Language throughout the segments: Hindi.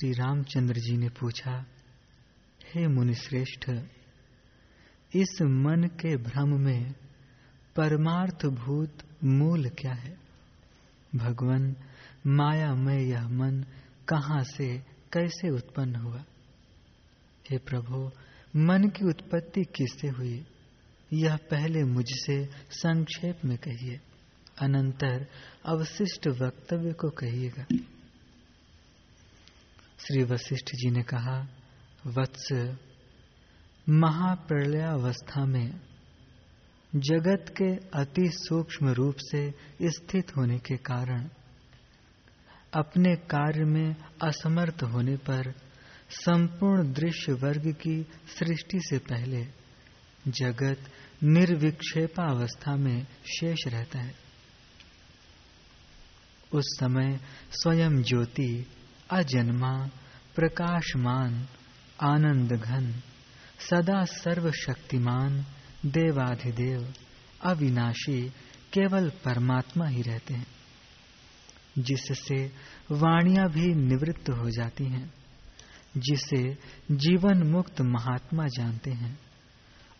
श्री रामचंद्र जी ने पूछा, हे मुनिश्रेष्ठ, इस मन के भ्रम में परमार्थ भूत मूल क्या है? भगवान, माया में यह मन कहाँ से, कैसे उत्पन्न हुआ? हे प्रभु, मन की उत्पत्ति किससे हुई? यह पहले मुझसे संक्षेप में कहिए। अनंतर अवशिष्ट वक्तव्य को कहिएगा। श्री वशिष्ठ जी ने कहा, वत्स, महाप्रलयावस्था में जगत के अति सूक्ष्म रूप से स्थित होने के कारण, अपने कार्य में असमर्थ होने पर संपूर्ण दृश्य वर्ग की सृष्टि से पहले जगत निर्विक्षेपावस्था में शेष रहता है। उस समय स्वयं ज्योति अजन्मा, प्रकाशमान आनंद घन सदा सर्वशक्तिमान, देवाधिदेव, अविनाशी केवल परमात्मा ही रहते हैं, जिससे वाणियाँ भी निवृत्त हो जाती हैं, जिसे जीवन मुक्त महात्मा जानते हैं,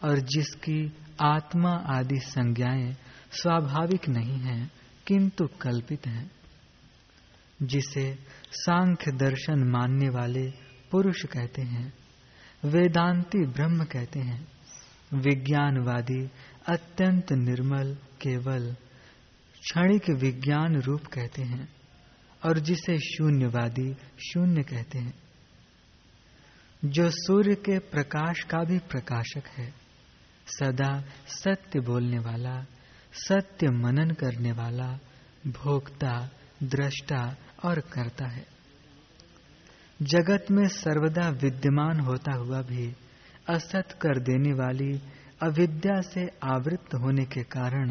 और जिसकी आत्मा आदि संज्ञाएँ स्वाभाविक नहीं हैं, किंतु कल्पित हैं। जिसे सांख्य दर्शन मानने वाले पुरुष कहते हैं, वेदांती ब्रह्म कहते हैं। विज्ञानवादी अत्यंत निर्मल केवल क्षणिक विज्ञान रूप कहते हैं और जिसे शून्यवादी शून्य कहते हैं। जो सूर्य के प्रकाश का भी प्रकाशक है, सदा सत्य बोलने वाला, सत्य मनन करने वाला, भोक्ता, दृष्टा और करता है। जगत में सर्वदा विद्यमान होता हुआ भी असत कर देने वाली अविद्या से आवृत्त होने के कारण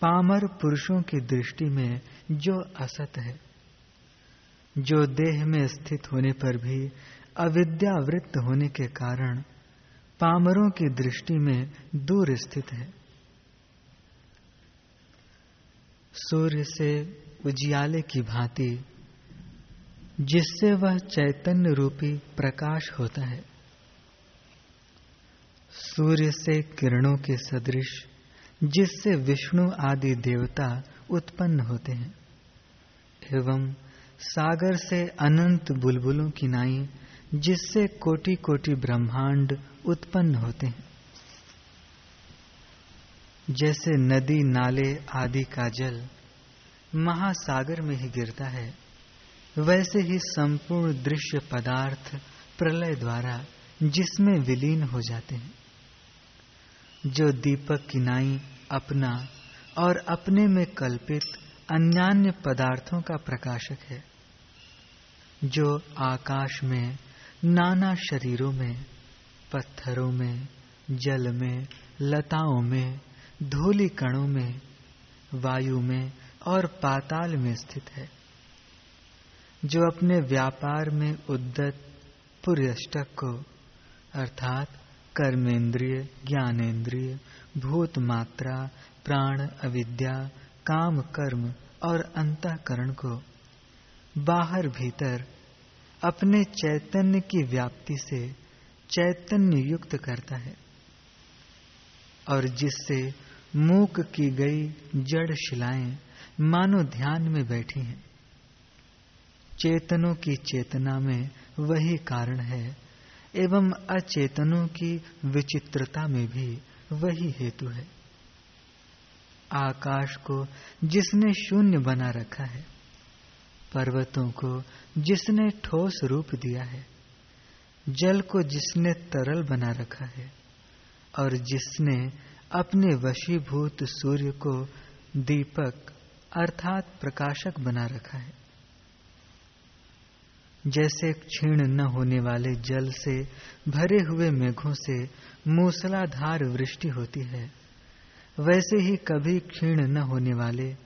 पामर पुरुषों की दृष्टि में जो असत है, जो देह में स्थित होने पर भी अविद्यावृत्त होने के कारण पामरों की दृष्टि में दूर स्थित है। सूर्य से उजियाले की भांति, जिससे वह चैतन्य रूपी प्रकाश होता है। सूर्य से किरणों के सदृश, जिससे विष्णु आदि देवता उत्पन्न होते हैं, एवं सागर से अनंत बुलबुलों की नाई, जिससे कोटि कोटि ब्रह्मांड उत्पन्न होते हैं। जैसे नदी नाले आदि का जल महासागर में ही गिरता है। वैसे ही संपूर्ण दृश्य पदार्थ प्रलय द्वारा जिसमें विलीन हो जाते हैं। जो दीपक की नाई अपना और अपने में कल्पित अन्यान्य पदार्थों का प्रकाशक है, जो आकाश में, नाना शरीरों में, पत्थरों में, जल में, लताओं में, धूली कणों में, वायु में और पाताल में स्थित है, जो अपने व्यापार में उद्दत पुर्यष्टक को, अर्थात कर्मेंद्रिय ज्ञानेन्द्रिय भूत मात्रा, प्राण, अविद्या, काम, कर्म और अंतकरण को, बाहर भीतर अपने चैतन्य की व्याप्ति से चैतन्य युक्त करता है, और जिससे मूक की गई जड़ शिलाएँ मानो ध्यान में बैठी हैं। चेतनों की चेतना में वही कारण है, एवं अचेतनों की विचित्रता में भी वही हेतु है। आकाश को जिसने शून्य बना रखा है, पर्वतों को जिसने ठोस रूप दिया है, जल को जिसने तरल बना रखा है, और जिसने अपने वशीभूत सूर्य को दीपक अर्थात प्रकाशक बना रखा है। जैसे क्षीण न होने वाले जल से भरे हुए मेघों से मूसलाधार वृष्टि होती है, वैसे ही कभी क्षीण न होने वाले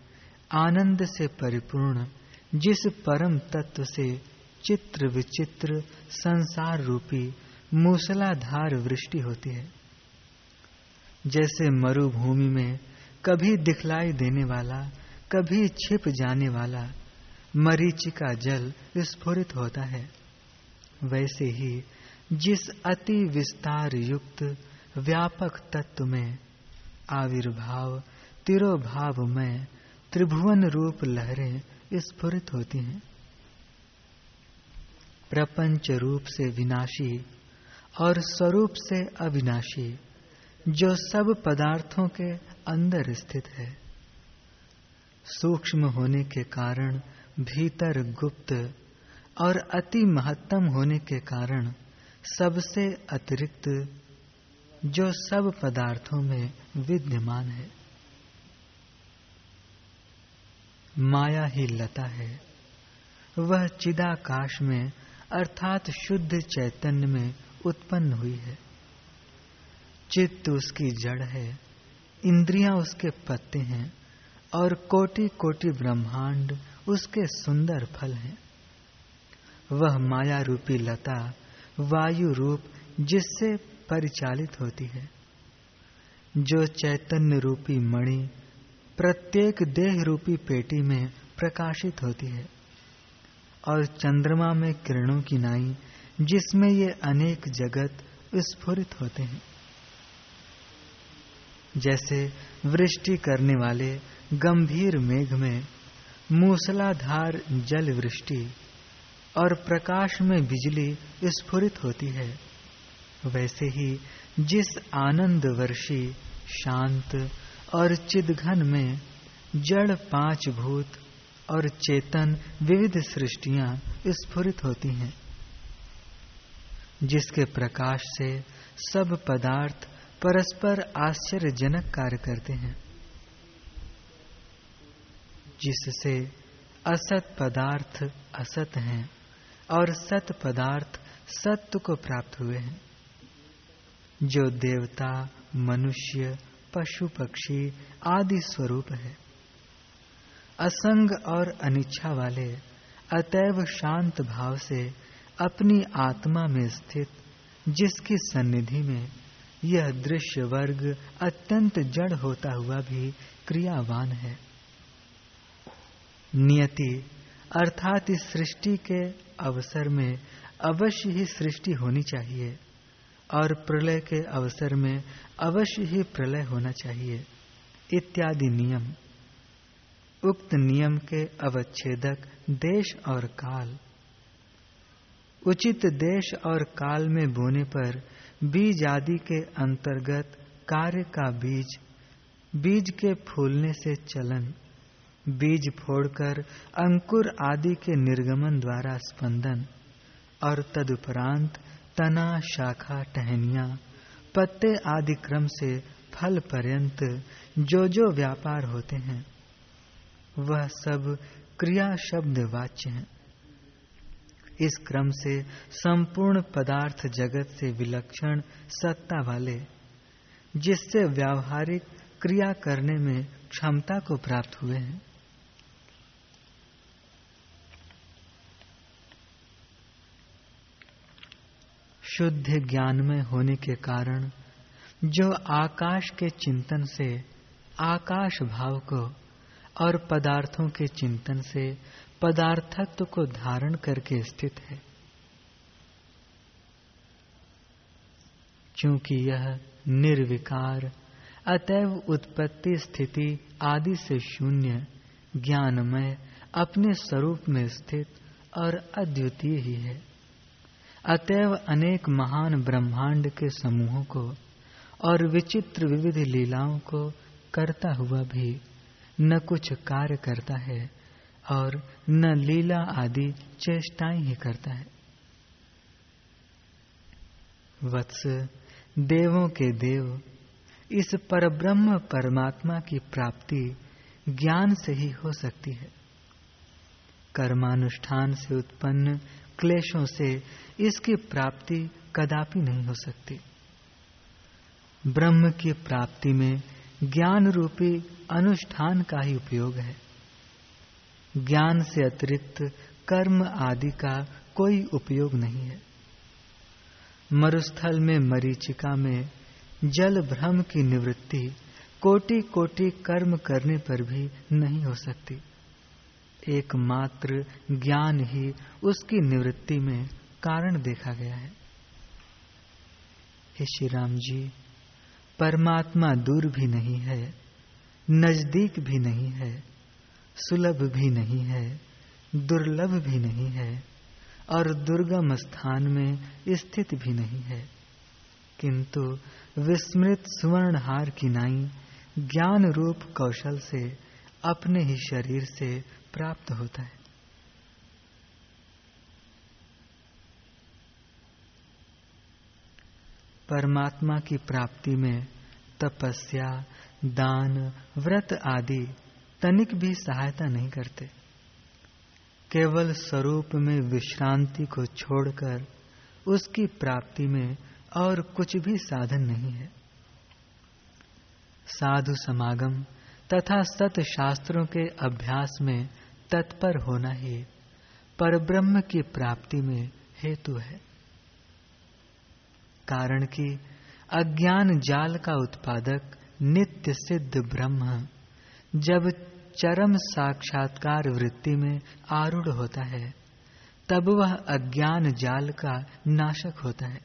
आनंद से परिपूर्ण, जिस परम तत्व से चित्र विचित्र संसार रूपी मूसलाधार वृष्टि होती है। जैसे मरुभूमि में कभी दिखलाई देने वाला कभी छिप जाने वाला मरीचिका जल स्फुरित होता है। वैसे ही जिस अति विस्तार युक्त व्यापक तत्व में आविर्भाव तिरोभाव में त्रिभुवन रूप लहरें स्फुरित होती हैं, प्रपंच रूप से विनाशी और स्वरूप से अविनाशी, जो सब पदार्थों के अंदर स्थित है। सूक्ष्म होने के कारण भीतर गुप्त और अति महत्तम होने के कारण सबसे अतिरिक्त जो सब पदार्थों में विद्यमान है। माया ही लता है। वह चिदाकाश में अर्थात शुद्ध चैतन्य में उत्पन्न हुई है। चित्त उसकी जड़ है, इंद्रियाँ उसके पत्ते हैं और कोटि कोटि ब्रह्मांड उसके सुंदर फल हैं। वह माया रूपी लता, वायु रूप जिससे परिचालित होती है। जो चैतन्य रूपी मणि प्रत्येक देह रूपी पेटी में प्रकाशित होती है और चंद्रमा में किरणों की नाई जिसमें ये अनेक जगत स्फुरित होते हैं। जैसे वृष्टि करने वाले गंभीर मेघ में मूसलाधार जल वृष्टि और प्रकाश में बिजली स्फुरित होती है। वैसे ही जिस आनंद वर्षी शांत और चिदघन में जड़ पाँच भूत और चेतन विविध सृष्टियाँ स्फुरित होती हैं, जिसके प्रकाश से सब पदार्थ परस्पर आश्चर्यजनक कार्य करते हैं। जिससे असत पदार्थ असत हैं और सत पदार्थ सत्य को प्राप्त हुए हैं। जो देवता, मनुष्य, पशु, पक्षी आदि स्वरूप है। असंग और अनिच्छा वाले अतैव शांत भाव से अपनी आत्मा में स्थित, जिसकी सन्निधि में यह दृश्य वर्ग अत्यंत जड़ होता हुआ भी क्रियावान है। नियति, अर्थात इस सृष्टि के अवसर में अवश्य ही सृष्टि होनी चाहिए और प्रलय के अवसर में अवश्य ही प्रलय होना चाहिए। इत्यादि नियम। उक्त नियम के अवच्छेदक देश और काल। उचित देश और काल में बोने पर बीज आदि के अंतर्गत कार्य का बीज बीज के फूलने से चलन। बीज फोड़कर, अंकुर आदि के निर्गमन द्वारा स्पंदन, और तदुपरांत तना, शाखा, टहनिया, पत्ते आदि क्रम से फल पर्यंत जो जो व्यापार होते हैं, वह सब क्रिया शब्द वाच्य हैं। इस क्रम से संपूर्ण पदार्थ जगत से विलक्षण सत्ता वाले, जिससे व्यावहारिक क्रिया करने में क्षमता को प्राप्त हुए हैं। शुद्ध ज्ञान में होने के कारण जो आकाश के चिंतन से, आकाश भाव को और पदार्थों के चिंतन से, पदार्थत्व को धारण करके स्थित है। क्योंकि यह निर्विकार, अतएव उत्पत्ति स्थिति आदि से शून्य, ज्ञानमय, अपने स्वरूप में स्थित और अद्वितीय ही है। अतएव अनेक महान ब्रह्मांड के समूहों को और विचित्र विविध लीलाओं को करता हुआ भी न कुछ कार्य करता है और न लीला आदि चेष्टाएँ ही करता है। वत्स, देवों के देव, इस परब्रह्म परमात्मा की प्राप्ति ज्ञान से ही हो सकती है। कर्मानुष्ठान से उत्पन्न क्लेशों से इसकी प्राप्ति कदापि नहीं हो सकती। ब्रह्म की प्राप्ति में ज्ञान रूपी अनुष्ठान का ही उपयोग है। ज्ञान से अतिरिक्त कर्म आदि का कोई उपयोग नहीं है। मरुस्थल में मरीचिका में जल भ्रम की निवृत्ति कोटि कोटि कर्म करने पर भी नहीं हो सकती। एकमात्र ज्ञान ही उसकी निवृत्ति में कारण देखा गया है। हे श्री राम जी, परमात्मा दूर भी नहीं है, नज़दीक भी नहीं है, सुलभ भी नहीं है, दुर्लभ भी नहीं है और दुर्गम स्थान में स्थित भी नहीं है। किंतु विस्मृत सुवर्णहार की नाई ज्ञान रूप कौशल से अपने ही शरीर से प्राप्त होता है। परमात्मा की प्राप्ति में तपस्या, दान, व्रत आदि तनिक भी सहायता नहीं करते। केवल स्वरूप में विश्रांति को छोड़कर उसकी प्राप्ति में और कुछ भी साधन नहीं है। साधु समागम तथा सत शास्त्रों के अभ्यास में तत्पर होना ही परब्रह्म की प्राप्ति में हेतु है। कारण कि अज्ञान जाल का उत्पादक नित्य सिद्ध ब्रह्म जब चरम साक्षात्कार वृत्ति में आरूढ़ होता है, तब वह अज्ञान जाल का नाशक होता है।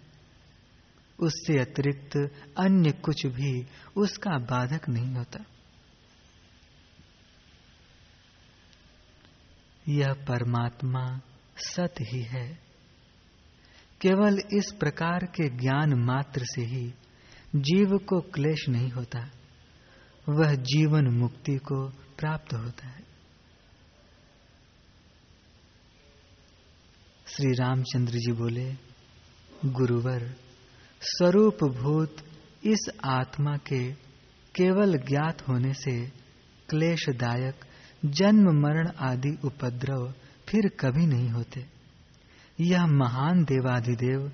उससे अतिरिक्त अन्य कुछ भी उसका बाधक नहीं होता। यह परमात्मा सत ही है। केवल इस प्रकार के ज्ञान मात्र से ही जीव को क्लेश नहीं होता, वह जीवन मुक्ति को प्राप्त होता है। श्री रामचंद्र जी बोले, गुरुवर स्वरूप भूत इस आत्मा के केवल ज्ञात होने से क्लेशदायक जन्म, मरण आदि उपद्रव फिर कभी नहीं होते। यह महान देवाधिदेव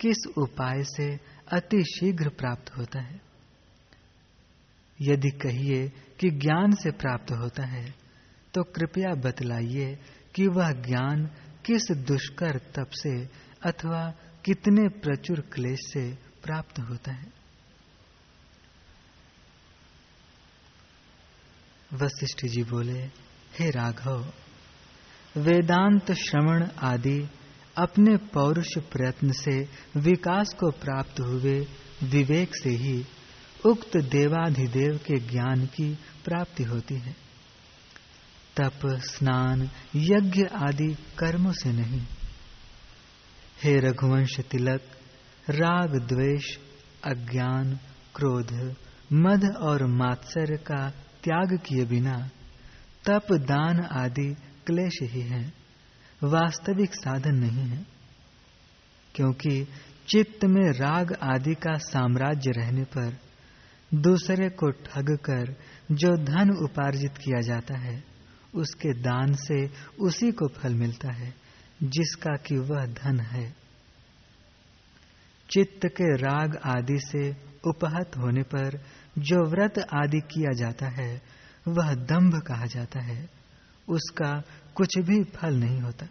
किस उपाय से अति शीघ्र प्राप्त होता है? यदि कहिए कि ज्ञान से प्राप्त होता है तो कृपया बतलाइए कि वह ज्ञान किस दुष्कर तप से अथवा कितने प्रचुर क्लेश से प्राप्त होता है। वशिष्ठ जी बोले, हे राघव, वेदांत श्रवण आदि अपने पौरुष प्रयत्न से विकास को प्राप्त हुए विवेक से ही उक्त देवाधिदेव के ज्ञान की प्राप्ति होती है। तप, स्नान, यज्ञ आदि कर्मों से नहीं। हे रघुवंश तिलक, राग, द्वेष, अज्ञान, क्रोध, मद और मात्सर्य का त्याग किए बिना तप, दान आदि क्लेश ही है। वास्तविक साधन नहीं है, क्योंकि चित्त में राग आदि का साम्राज्य रहने पर दूसरे को ठग कर जो धन उपार्जित किया जाता है, उसके दान से उसी को फल मिलता है, जिसका कि वह धन है। चित्त के राग आदि से उपहत होने पर जो व्रत आदि किया जाता है, वह दंभ कहा जाता है। उसका कुछ भी फल नहीं होता।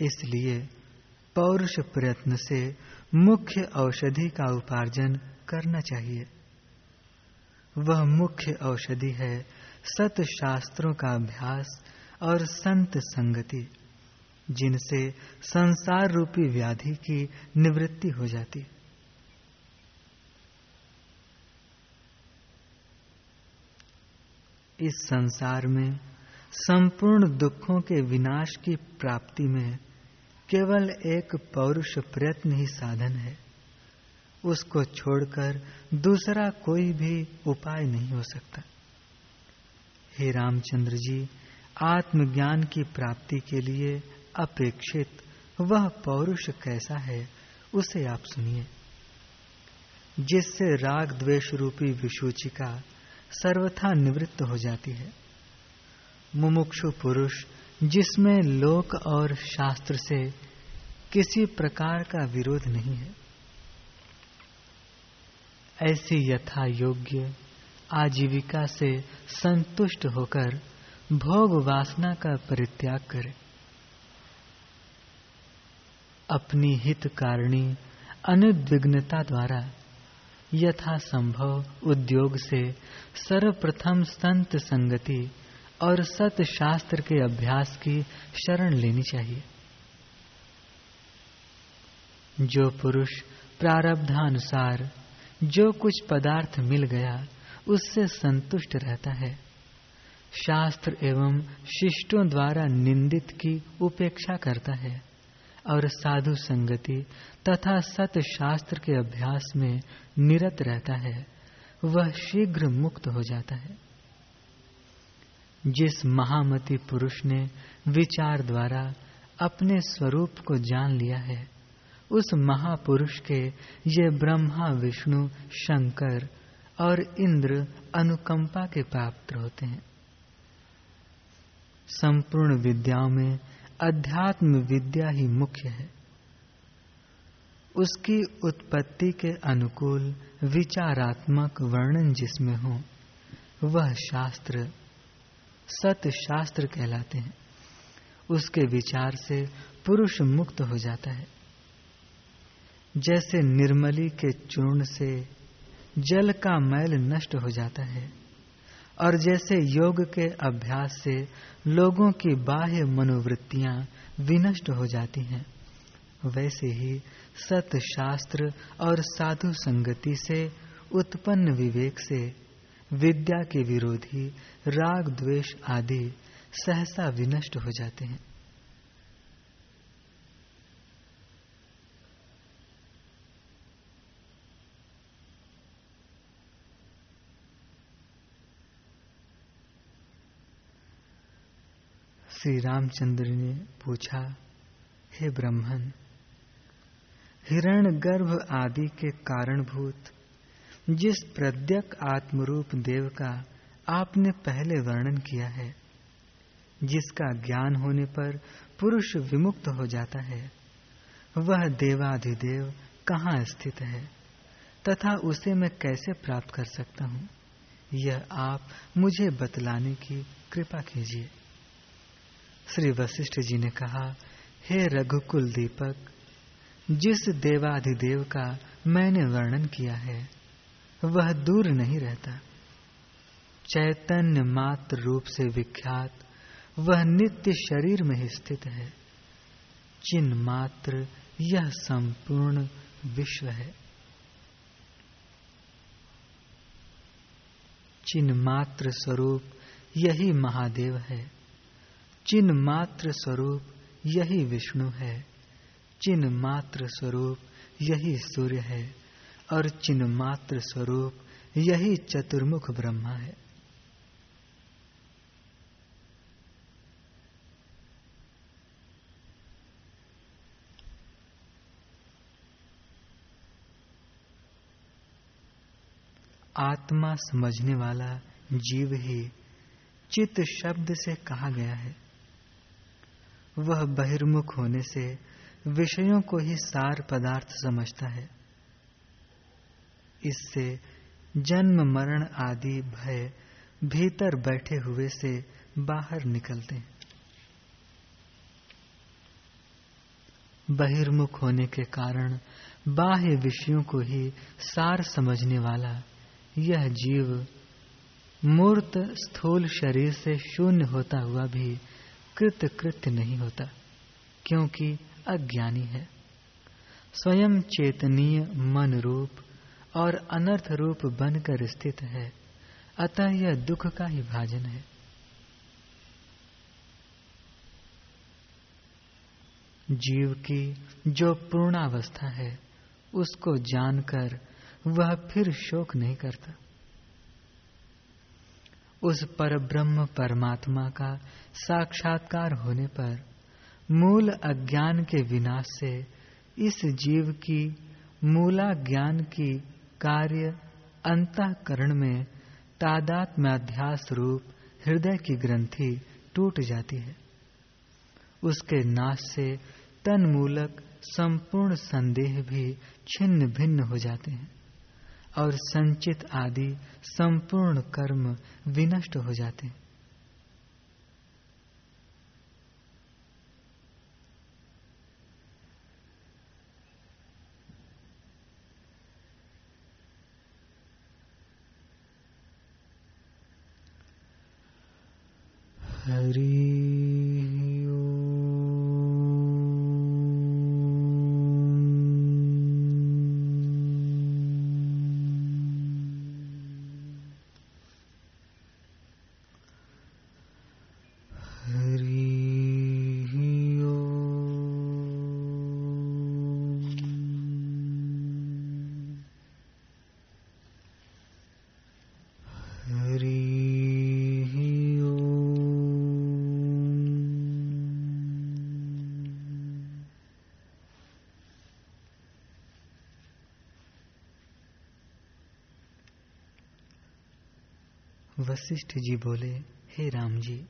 इसलिए पौरुष प्रयत्न से मुख्य औषधि का उपार्जन करना चाहिए। वह मुख्य औषधि है सत शास्त्रों का अभ्यास और संत संगति, जिनसे संसार रूपी व्याधि की निवृत्ति हो जाती। इस संसार में, संपूर्ण दुखों के विनाश की प्राप्ति में केवल एक पौरुष प्रयत्न ही साधन है। उसको छोड़कर दूसरा कोई भी उपाय नहीं हो सकता। हे रामचंद्र जी, आत्मज्ञान की प्राप्ति के लिए अपेक्षित वह पौरुष कैसा है, उसे आप सुनिए। जिससे राग द्वेष रूपी विसूचिका सर्वथा निवृत्त हो जाती है। मुमुक्षु पुरुष, जिसमें लोक और शास्त्र से किसी प्रकार का विरोध नहीं है। ऐसी यथा योग्य आजीविका से संतुष्ट होकर भोग वासना का परित्याग करे। अपनी हित कारणी अनुद्विग्नता द्वारा यथा संभव उद्योग से सर्वप्रथम संत संगति और सत शास्त्र के अभ्यास की शरण लेनी चाहिए। जो पुरुष प्रारब्धानुसार जो कुछ पदार्थ मिल गया, उससे संतुष्ट रहता है। शास्त्र एवं शिष्टों द्वारा निंदित की उपेक्षा करता है। और साधु संगति तथा सत शास्त्र के अभ्यास में निरत रहता है, वह शीघ्र मुक्त हो जाता है। जिस महामति पुरुष ने विचार द्वारा अपने स्वरूप को जान लिया है, उस महापुरुष के ये ब्रह्मा, विष्णु, शंकर और इंद्र अनुकंपा के पात्र होते हैं। संपूर्ण विद्याओं में अध्यात्म विद्या ही मुख्य है। उसकी उत्पत्ति के अनुकूल, विचारात्मक वर्णन जिसमें हो, वह शास्त्र सत शास्त्र कहलाते हैं। उसके विचार से पुरुष मुक्त हो जाता है। जैसे निर्मली के चूर्ण से जल का मैल नष्ट हो जाता है और जैसे योग के अभ्यास से लोगों की बाह्य मनोवृत्तियाँ विनष्ट हो जाती हैं, वैसे ही सत शास्त्र और साधु संगति से उत्पन्न विवेक से विद्या के विरोधी राग द्वेष आदि सहसा विनष्ट हो जाते हैं। श्री रामचंद्र ने पूछा, हे ब्रह्मन हिरण गर्भ आदि के कारणभूत, जिस प्रद्यक आत्मरूप देव का आपने पहले वर्णन किया है, जिसका ज्ञान होने पर पुरुष विमुक्त हो जाता है, वह देवाधिदेव कहाँ स्थित है, तथा उसे मैं कैसे प्राप्त कर सकता हूँ? यह आप मुझे बतलाने की कृपा कीजिए। श्री वशिष्ठ जी ने कहा, हे रघुकुल दीपक, जिस देवाधिदेव का मैंने वर्णन किया है, वह दूर नहीं रहता। चैतन्य मात्र रूप से विख्यात, वह नित्य शरीर में स्थित है। चिन्ह मात्र यह संपूर्ण विश्व है। चिन्ह मात्र स्वरूप यही महादेव है। चिन्ह मात्र स्वरूप यही विष्णु है। चिन्ह मात्र स्वरूप यही सूर्य है और चिन्ह मात्र स्वरूप यही चतुर्मुख ब्रह्मा है। आत्मा समझने वाला जीव ही चित्त शब्द से कहा गया है। वह बहिर्मुख होने से विषयों को ही सार पदार्थ समझता है। इससे जन्म, मरण आदि भय भीतर बैठे हुए से बाहर निकलते हैं। बहिर्मुख होने के कारण बाह्य विषयों को ही सार समझने वाला यह जीव मूर्त स्थूल शरीर से शून्य होता हुआ भी कृत कृत्य नहीं होता, क्योंकि अज्ञानी है। स्वयं चेतनीय मन रूप और अनर्थ रूप बनकर स्थित है, अतः यह दुख का ही भाजन है। जीव की जो पूर्णावस्था है, उसको जानकर वह फिर शोक नहीं करता। उस पर ब्रह्म परमात्मा का साक्षात्कार होने पर मूल अज्ञान के विनाश से इस जीव की मूला ज्ञान की कार्य अंतकरण में तादात्म्याध्यास रूप हृदय की ग्रंथि टूट जाती है। उसके नाश से तन मूलक संपूर्ण संदेह भी छिन्न भिन्न हो जाते हैं। और संचित आदि संपूर्ण कर्म विनष्ट हो जाते हैं। वशिष्ठ जी बोले, हे राम जी,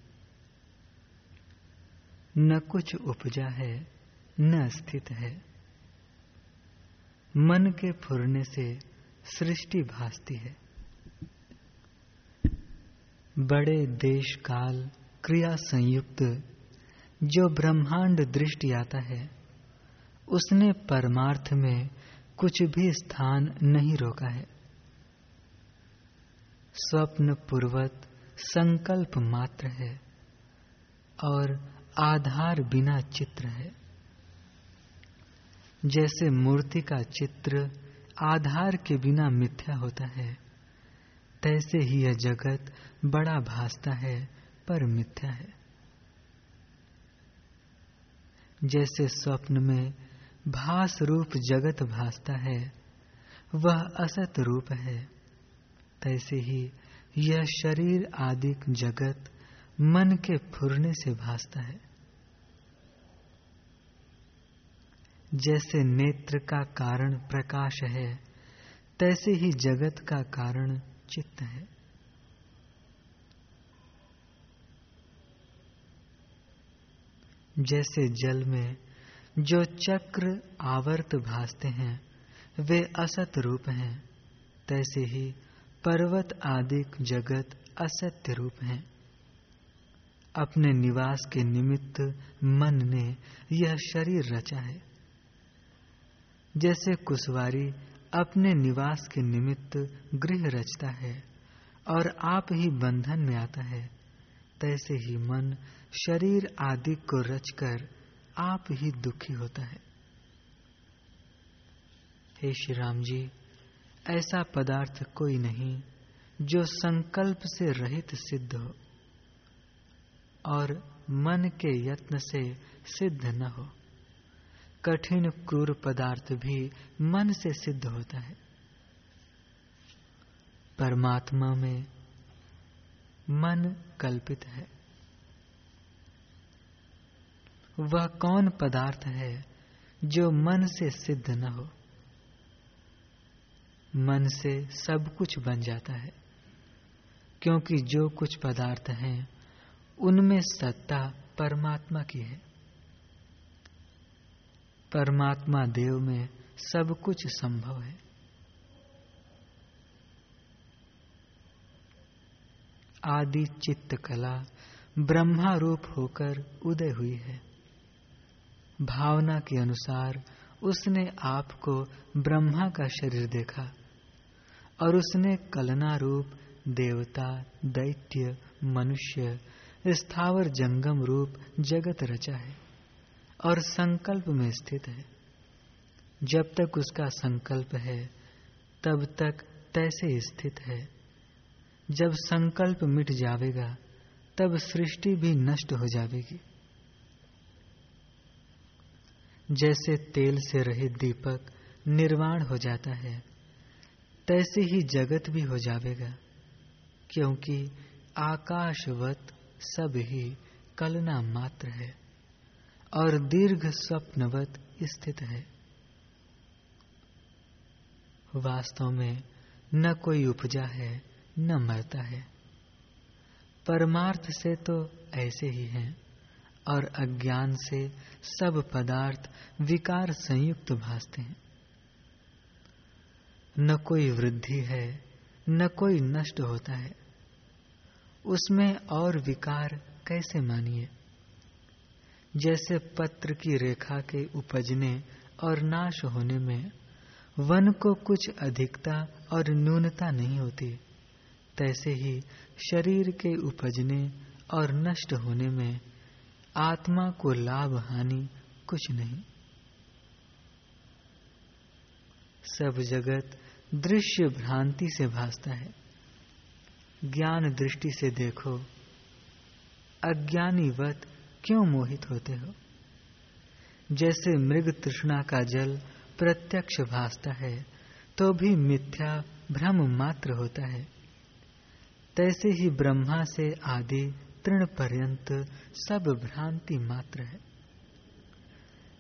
न कुछ उपजा है, न स्थित है। मन के फुरने से सृष्टि भासती है। बड़े देश काल क्रिया संयुक्त, जो ब्रह्मांड दृष्टि आता है, उसने परमार्थ में कुछ भी स्थान नहीं रोका है। स्वप्न पूर्वत संकल्प मात्र है और आधार बिना चित्र है। जैसे मूर्ति का चित्र आधार के बिना मिथ्या होता है, तैसे ही यह जगत बड़ा भासता है, पर मिथ्या है। जैसे स्वप्न में भास रूप जगत भासता है, वह असत रूप है। तैसे ही यह शरीर आदि जगत मन के फुरने से भासता है। जैसे नेत्र का कारण प्रकाश है, तैसे ही जगत का कारण चित्त है। जैसे जल में जो चक्र आवर्त भासते हैं, वे असत रूप हैं, तैसे ही पर्वत आदि जगत असत्य रूप हैं। अपने निवास के निमित्त मन ने यह शरीर रचा है। जैसे कुशवारी अपने निवास के निमित्त गृह रचता है और आप ही बंधन में आता है, तैसे ही मन शरीर आदि को रचकर आप ही दुखी होता है। हे श्री राम जी ऐसा पदार्थ कोई नहीं जो संकल्प से रहित सिद्ध हो और मन के यत्न से सिद्ध न हो। कठिन क्रूर पदार्थ भी मन से सिद्ध होता है। परमात्मा में मन कल्पित है। वह कौन पदार्थ है जो मन से सिद्ध न हो? मन से सब कुछ बन जाता है। क्योंकि जो कुछ पदार्थ हैं, उनमें सत्ता परमात्मा की है। परमात्मा देव में सब कुछ संभव है। आदि चित्त कला ब्रह्मा रूप होकर उदय हुई है। भावना के अनुसार उसने आपको ब्रह्मा का शरीर देखा। और उसने कलना रूप, देवता, दैत्य, मनुष्य, स्थावर जंगम रूप, जगत रचा है और संकल्प में स्थित है। जब तक उसका संकल्प है, तब तक तैसे स्थित है। जब संकल्प मिट जाएगा तब सृष्टि भी नष्ट हो जाएगी जैसे तेल से रहित दीपक निर्वाण हो जाता है तैसे ही जगत भी हो जाएगा क्योंकि आकाशवत सब ही कलना मात्र है और दीर्घ स्वप्नवत स्थित है। वास्तव में न कोई उपजा है, न मरता है। परमार्थ से तो ऐसे ही हैं और अज्ञान से सब पदार्थ विकार संयुक्त भासते हैं। न कोई वृद्धि है, न कोई नष्ट होता है। उसमें और विकार कैसे मानिए? जैसे पत्र की रेखा के उपजने और नाश होने में वन को कुछ अधिकता और न्यूनता नहीं होती, तैसे ही शरीर के उपजने और नष्ट होने में आत्मा को लाभ हानि कुछ नहीं। सब जगत दृश्य भ्रांति से भासता है। ज्ञान दृष्टि से देखो। अज्ञानीवत क्यों मोहित होते हो? जैसे मृग तृष्णा का जल प्रत्यक्ष भासता है तो भी मिथ्या भ्रम मात्र होता है। तैसे ही ब्रह्मा से आदि तृण पर्यंत सब भ्रांति मात्र है।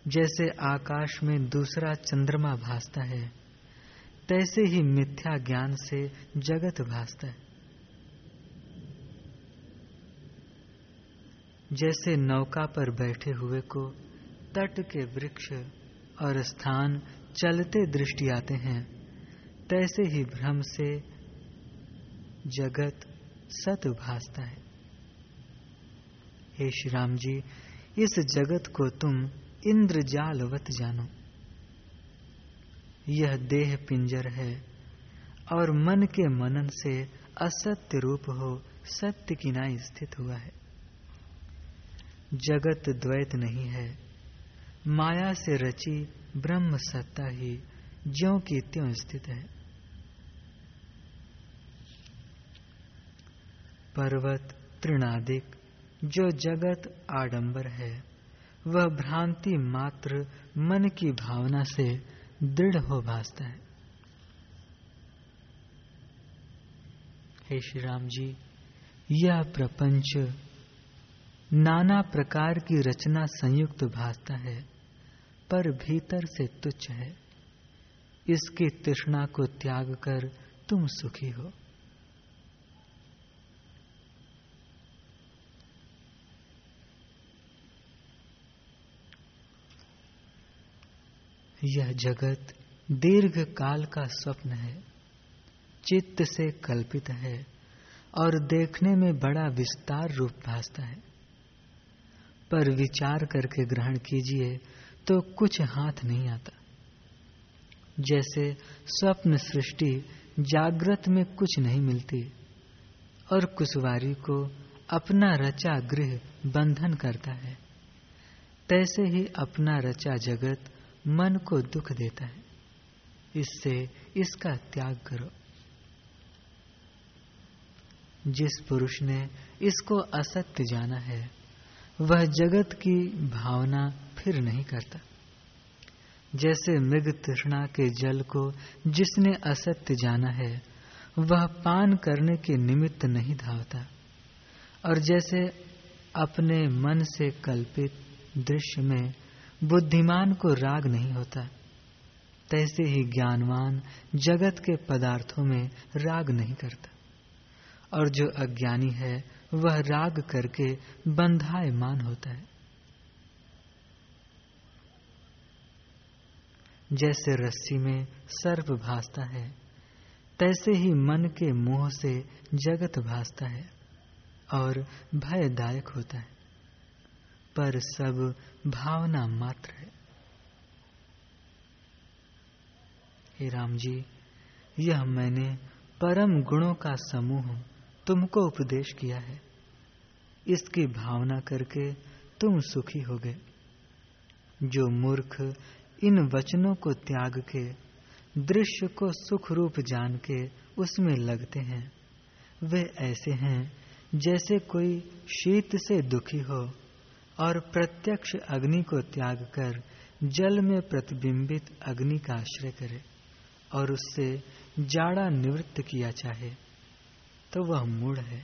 जैसे आकाश में दूसरा चंद्रमा भासता है तैसे ही मिथ्या ज्ञान से जगत भासता है। जैसे नौका पर बैठे हुए को तट के वृक्ष और स्थान चलते दृष्टि आते हैं, तैसे ही भ्रम से जगत सत भासता है। हे श्री राम जी, इस जगत को तुम इंद्रजालवत जानो। यह देह पिंजर है, और मन के मनन से असत्य रूप हो, सत्य किनाई स्थित हुआ है। जगत द्वैत नहीं है, माया से रची ब्रह्म सत्ता ही ज्यो की त्यों स्थित है। पर्वत तृणादिक, जो जगत आडंबर है, वह भ्रांति मात्र मन की भावना से दृढ़ हो भासता है। हे श्री राम जी, यह प्रपंच नाना प्रकार की रचना संयुक्त भासता है, पर भीतर से तुच्छ है। इसकी तृष्णा को त्याग कर तुम सुखी हो। यह जगत दीर्घ काल का स्वप्न है, चित्त से कल्पित है और देखने में बड़ा विस्तार रूप भासता है। पर विचार करके ग्रहण कीजिए तो कुछ हाथ नहीं आता। जैसे स्वप्न सृष्टि जागृत में कुछ नहीं मिलती और कुशवारी को अपना रचा गृह बंधन करता है, तैसे ही अपना रचा जगत मन को दुख देता है। इससे इसका त्याग करो। जिस पुरुष ने इसको असत्य जाना है, वह जगत की भावना फिर नहीं करता। जैसे मृग तृष्णा के जल को जिसने असत्य जाना है, वह पान करने के निमित्त नहीं धावता। और जैसे अपने मन से कल्पित दृश्य में बुद्धिमान को राग नहीं होता। तैसे ही ज्ञानवान जगत के पदार्थों में राग नहीं करता। और जो अज्ञानी है, वह राग करके बंधायमान होता है। जैसे रस्सी में सर्प भासता है, तैसे ही मन के मुँह से जगत भासता है और भयदायक होता है। पर सब भावना मात्र है। हे राम जी, यह मैंने परम गुणों का समूह तुमको उपदेश किया है। इसकी भावना करके तुम सुखी हो गए। जो मूर्ख इन वचनों को त्याग के, दृश्य को सुख रूप जान के उसमें लगते हैं, वे ऐसे हैं जैसे कोई शीत से दुखी हो और प्रत्यक्ष अग्नि को त्याग कर जल में प्रतिबिंबित अग्नि का आश्रय करे और उससे जाड़ा निवृत्त किया चाहे तो वह मूढ़ है।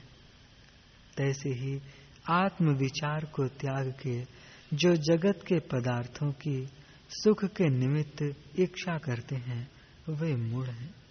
तैसे ही आत्म विचार को त्याग के जो जगत के पदार्थों की सुख के निमित्त इच्छा करते हैं, वे मूढ़ हैं।